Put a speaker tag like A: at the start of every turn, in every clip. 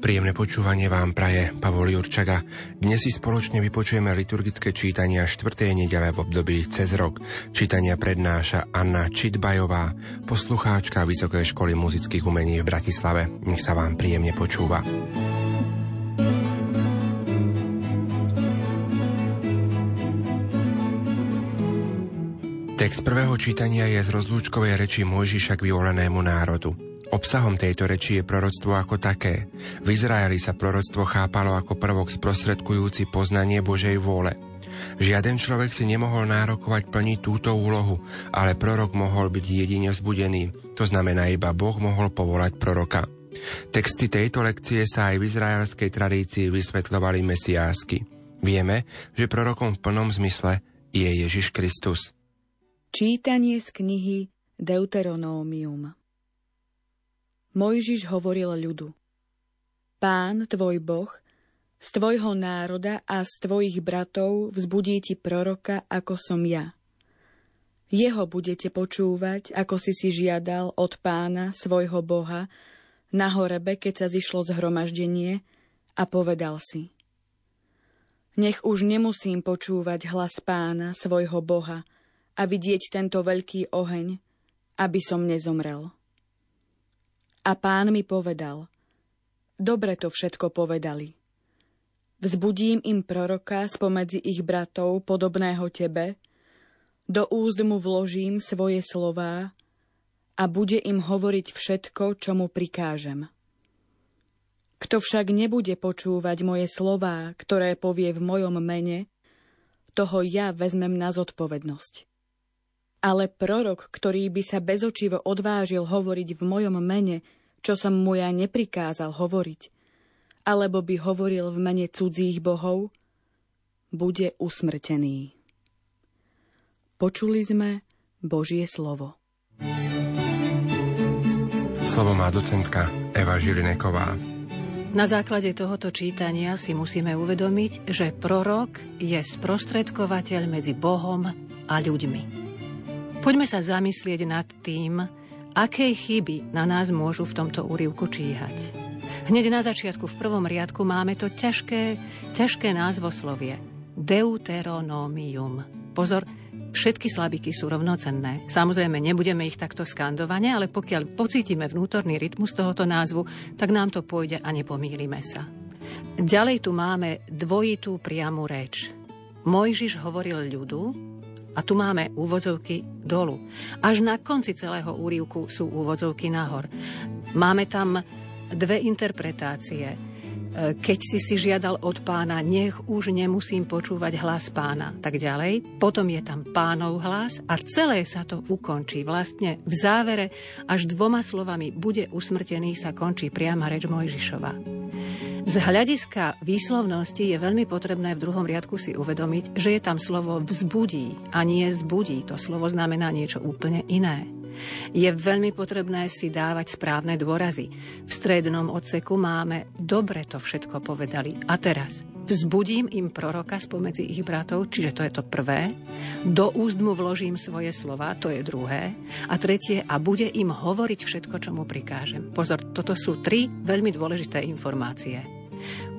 A: Príjemné počúvanie vám praje Pavol Jurčaga. Dnes si spoločne vypočujeme liturgické čítania 4. nedele v období cez rok. Čítania prednáša Anna Čitbajová, poslucháčka Vysokej školy muzických umení v Bratislave. Nech sa vám príjemne počúva. Text prvého čítania je z rozlúčkovej reči Mojžiša k vyvolenému národu. Obsahom tejto reči je proroctvo ako také. V Izraeli sa proroctvo chápalo ako prvok sprostredkujúci poznanie Božej vôle. Žiaden človek si nemohol nárokovať plniť túto úlohu, ale prorok mohol byť jedine vzbudený. To znamená, iba Boh mohol povolať proroka. Texty tejto lekcie sa aj v izraelskej tradícii vysvetľovali mesiásky. Vieme, že prorokom v plnom zmysle je Ježiš Kristus.
B: Čítanie z knihy Deuteronómium Mojžiš hovoril ľudu. Pán, tvoj Boh, z tvojho národa a z tvojich bratov vzbudí ti proroka, ako som ja. Jeho budete počúvať, ako si si žiadal od pána, svojho Boha, na horebe, keď sa zišlo zhromaždenie a povedal si. Nech už nemusím počúvať hlas pána, svojho Boha a vidieť tento veľký oheň, aby som nezomrel. A pán mi povedal, dobre to všetko povedali. Vzbudím im proroka spomedzi ich bratov, podobného tebe, do úzd mu vložím svoje slová a bude im hovoriť všetko, čo mu prikážem. Kto však nebude počúvať moje slová, ktoré povie v mojom mene, toho ja vezmem na zodpovednosť. Ale prorok, ktorý by sa bezočivo odvážil hovoriť v mojom mene, čo som mu ja neprikázal hovoriť, alebo by hovoril v mene cudzích bohov, bude usmrtený. Počuli sme Božie slovo.
A: Slovo má docentka Eva Žilineková.
C: Na základe tohoto čítania si musíme uvedomiť, že prorok je sprostredkovateľ medzi Bohom a ľuďmi. Poďme sa zamyslieť nad tým, aké chyby na nás môžu v tomto úrivku číhať. Hneď na začiatku v prvom riadku máme to ťažké, ťažké názvoslovie. Deuteronomium. Pozor, všetky slabiky sú rovnocenné. Samozrejme, nebudeme ich takto skandovane, ale pokiaľ pocítime vnútorný rytmus tohoto názvu, tak nám to pôjde a nepomýlime sa. Ďalej tu máme dvojitú priamu reč. Mojžiš hovoril ľudu, a tu máme úvodzovky dolu. Až na konci celého úrivku sú úvodzovky nahor. Máme tam dve interpretácie. E, keď si si žiadal od pána, nech už nemusím počúvať hlas pána, tak ďalej. Potom je tam pánov hlas a celé sa to ukončí. Vlastne v závere až dvoma slovami bude usmrtený sa končí priama reč Mojžišova. Z hľadiska výslovnosti je veľmi potrebné v druhom riadku si uvedomiť, že je tam slovo vzbudí a nie zbudí. To slovo znamená niečo úplne iné. Je veľmi potrebné si dávať správne dôrazy. V strednom odseku máme dobre to všetko povedali. A teraz vzbudím im proroka spomedzi ich bratov, čiže to je to prvé. Do úst mu vložím svoje slova, to je druhé. A tretie, a bude im hovoriť všetko, čo mu prikážem. Pozor, toto sú tri veľmi dôležité informácie.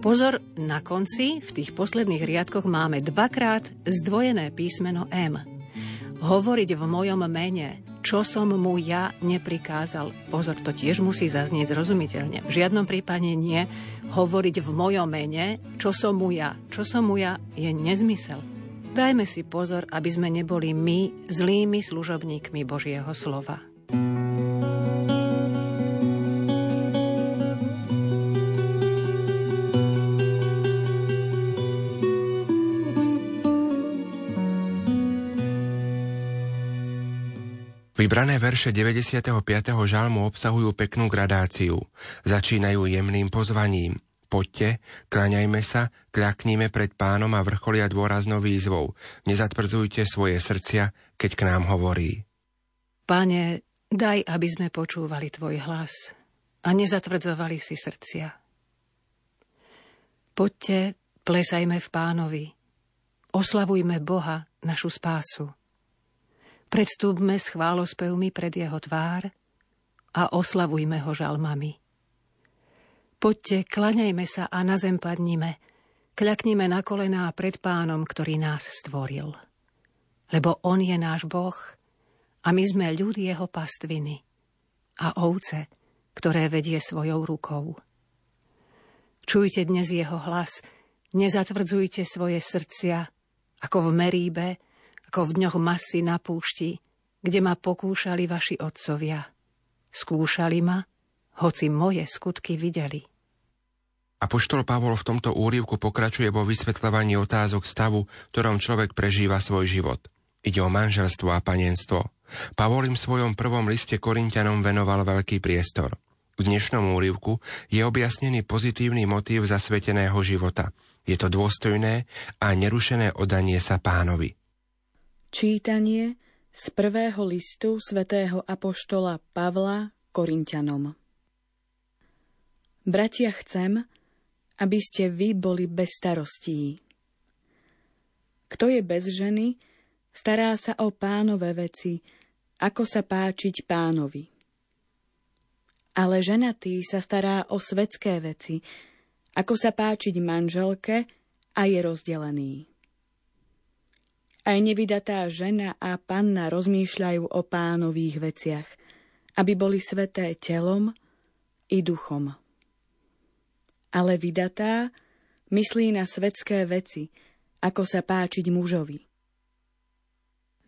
C: Pozor, na konci, v tých posledných riadkoch máme dvakrát zdvojené písmeno M. Hovoriť v mojom mene, čo som mu ja neprikázal. Pozor, to tiež musí zaznieť zrozumiteľne. V žiadnom prípade nie hovoriť v mojom mene, čo som mu ja. Čo som mu ja je nezmysel. Dajme si pozor, aby sme neboli my zlými služobníkmi Božieho slova.
A: Vybrané verše 95. žalmu obsahujú peknú gradáciu. Začínajú jemným pozvaním. Poďte, klaňajme sa, kľakníme pred pánom a vrcholia dôraznou výzvou. Nezatvrdzujte svoje srdcia, keď k nám hovorí.
C: Pane, daj, aby sme počúvali Tvoj hlas. a nezatvrdzovali si srdcia. Poďte, plesajme v pánovi, oslavujme Boha, našu spásu. Predstúpme s chválospevmi pred jeho tvár a oslavujme ho žalmami. Poďte, klaňajme sa a na zem padnime, kľaknime na kolená pred pánom, ktorý nás stvoril. Lebo on je náš Boh a my sme ľud jeho pastviny a ovce, ktoré vedie svojou rukou. Čujte dnes jeho hlas, nezatvrdzujte svoje srdcia, ako v Meríbe, ako v dňoch masy na púšti, kde ma pokúšali vaši otcovia. Skúšali ma, hoci moje skutky videli.
A: Apoštol Pavol v tomto úrivku pokračuje vo vysvetľovaní otázok stavu, ktorom človek prežíva svoj život. Ide o manželstvo a panenstvo. Pavol im v svojom prvom liste Korintianom venoval veľký priestor. V dnešnom úrivku je objasnený pozitívny motív zasveteného života. Je to dôstojné a nerušené odanie sa pánovi.
B: Čítanie z prvého listu svätého Apoštola Pavla Korintianom Bratia, chcem, aby ste vy boli bez starostí. Kto je bez ženy, stará sa o pánové veci, ako sa páčiť pánovi. Ale ženatý sa stará o svetské veci, ako sa páčiť manželke a je rozdelený. Aj nevydatá žena a panna rozmýšľajú o pánových veciach, aby boli sveté telom i duchom ale vydatá myslí na svetské veci, ako sa páčiť mužovi.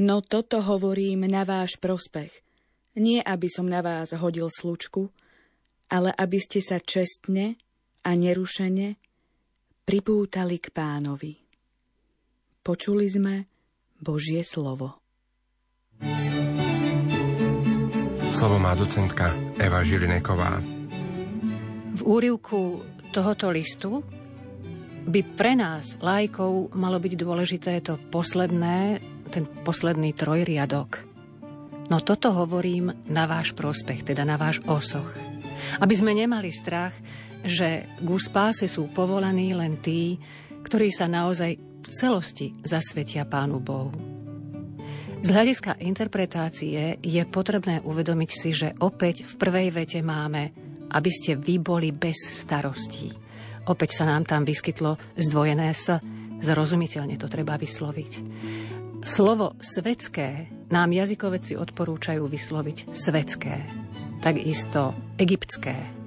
B: No toto hovorím na váš prospech, nie aby som na vás hodil slučku, ale aby ste sa čestne a nerušene pripútali k pánovi. Počuli sme Božie slovo.
A: Slovo má docentka Eva Žilineková.
C: V úrivku tohoto listu by pre nás, lajkov, malo byť dôležité to posledné, ten posledný trojriadok. No toto hovorím na váš prospech, teda na váš osoch. Aby sme nemali strach, že k spáse sú povolaní len tí, ktorí sa naozaj v celosti zasvetia Pánu Bohu. Z hľadiska interpretácie je potrebné uvedomiť si, že opäť v prvej vete máme aby ste vy boli bez starostí. Opäť sa nám tam vyskytlo zdvojené s, zrozumiteľne to treba vysloviť. Slovo svetské nám jazykovedci odporúčajú vysloviť svetské, takisto egyptské.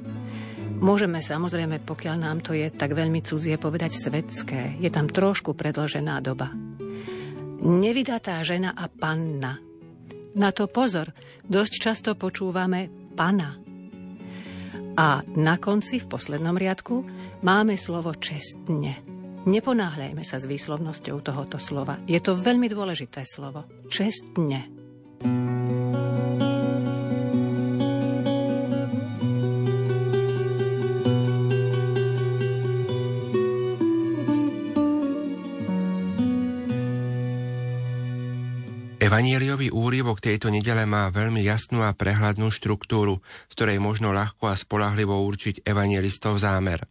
C: Môžeme samozrejme, pokiaľ nám to je tak veľmi cudzie, povedať svetské. Je tam trošku predlžená doba. Nevydatá žena a panna. Na to pozor, dosť často počúvame pana. A na konci, v poslednom riadku, máme slovo čestne. Neponáhľajme sa s výslovnosťou tohoto slova. Je to veľmi dôležité slovo. Čestne.
A: Evanieliový úrivok tejto nedele má veľmi jasnú a prehľadnú štruktúru, z ktorej možno ľahko a spolahlivo určiť evanielistov zámer.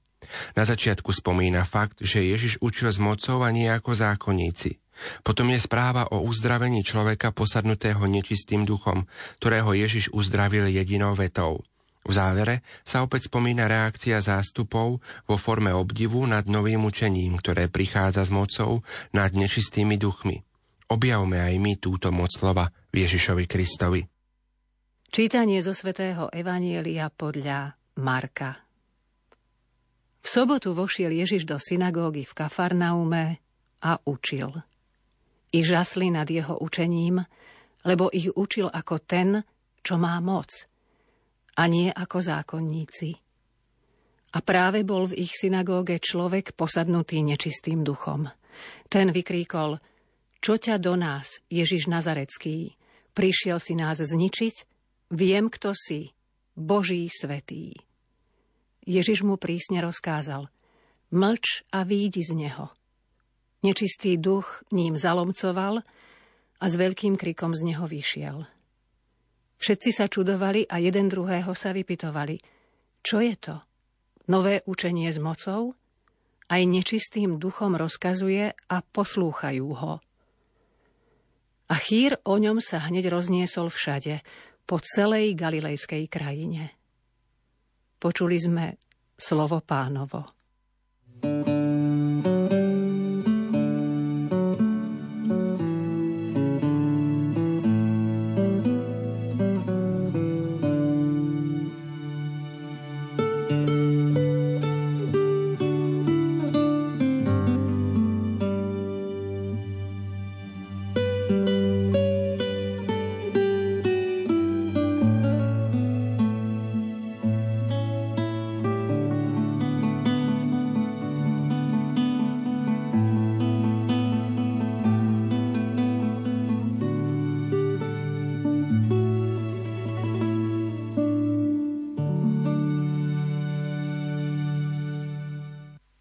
A: Na začiatku spomína fakt, že Ježiš učil s mocou a nie ako zákonníci. Potom je správa o uzdravení človeka posadnutého nečistým duchom, ktorého Ježiš uzdravil jedinou vetou. V závere sa opäť spomína reakcia zástupov vo forme obdivu nad novým učením, ktoré prichádza s mocou nad nečistými duchmi. Objavme aj my túto moc slova v Ježišovi Kristovi.
C: Čítanie zo svätého Evanielia podľa Marka. V sobotu vošiel Ježiš do synagógy v Kafarnaume a učil. I žasli nad jeho učením, lebo ich učil ako ten, čo má moc, a nie ako zákonníci. A práve bol v ich synagóge človek posadnutý nečistým duchom. Ten vykríkol – čo ťa do nás, Ježiš Nazarecký? Prišiel si nás zničiť? Viem, kto si, Boží svetý. Ježiš mu prísne rozkázal, mlč a výjdi z neho. Nečistý duch ním zalomcoval a s veľkým krikom z neho vyšiel. Všetci sa čudovali a jeden druhého sa vypitovali. Čo je to? Nové učenie s mocou? Aj nečistým duchom rozkazuje a poslúchajú ho. A chýr o ňom sa hneď rozniesol všade, po celej galilejskej krajine. Počuli sme slovo pánovo.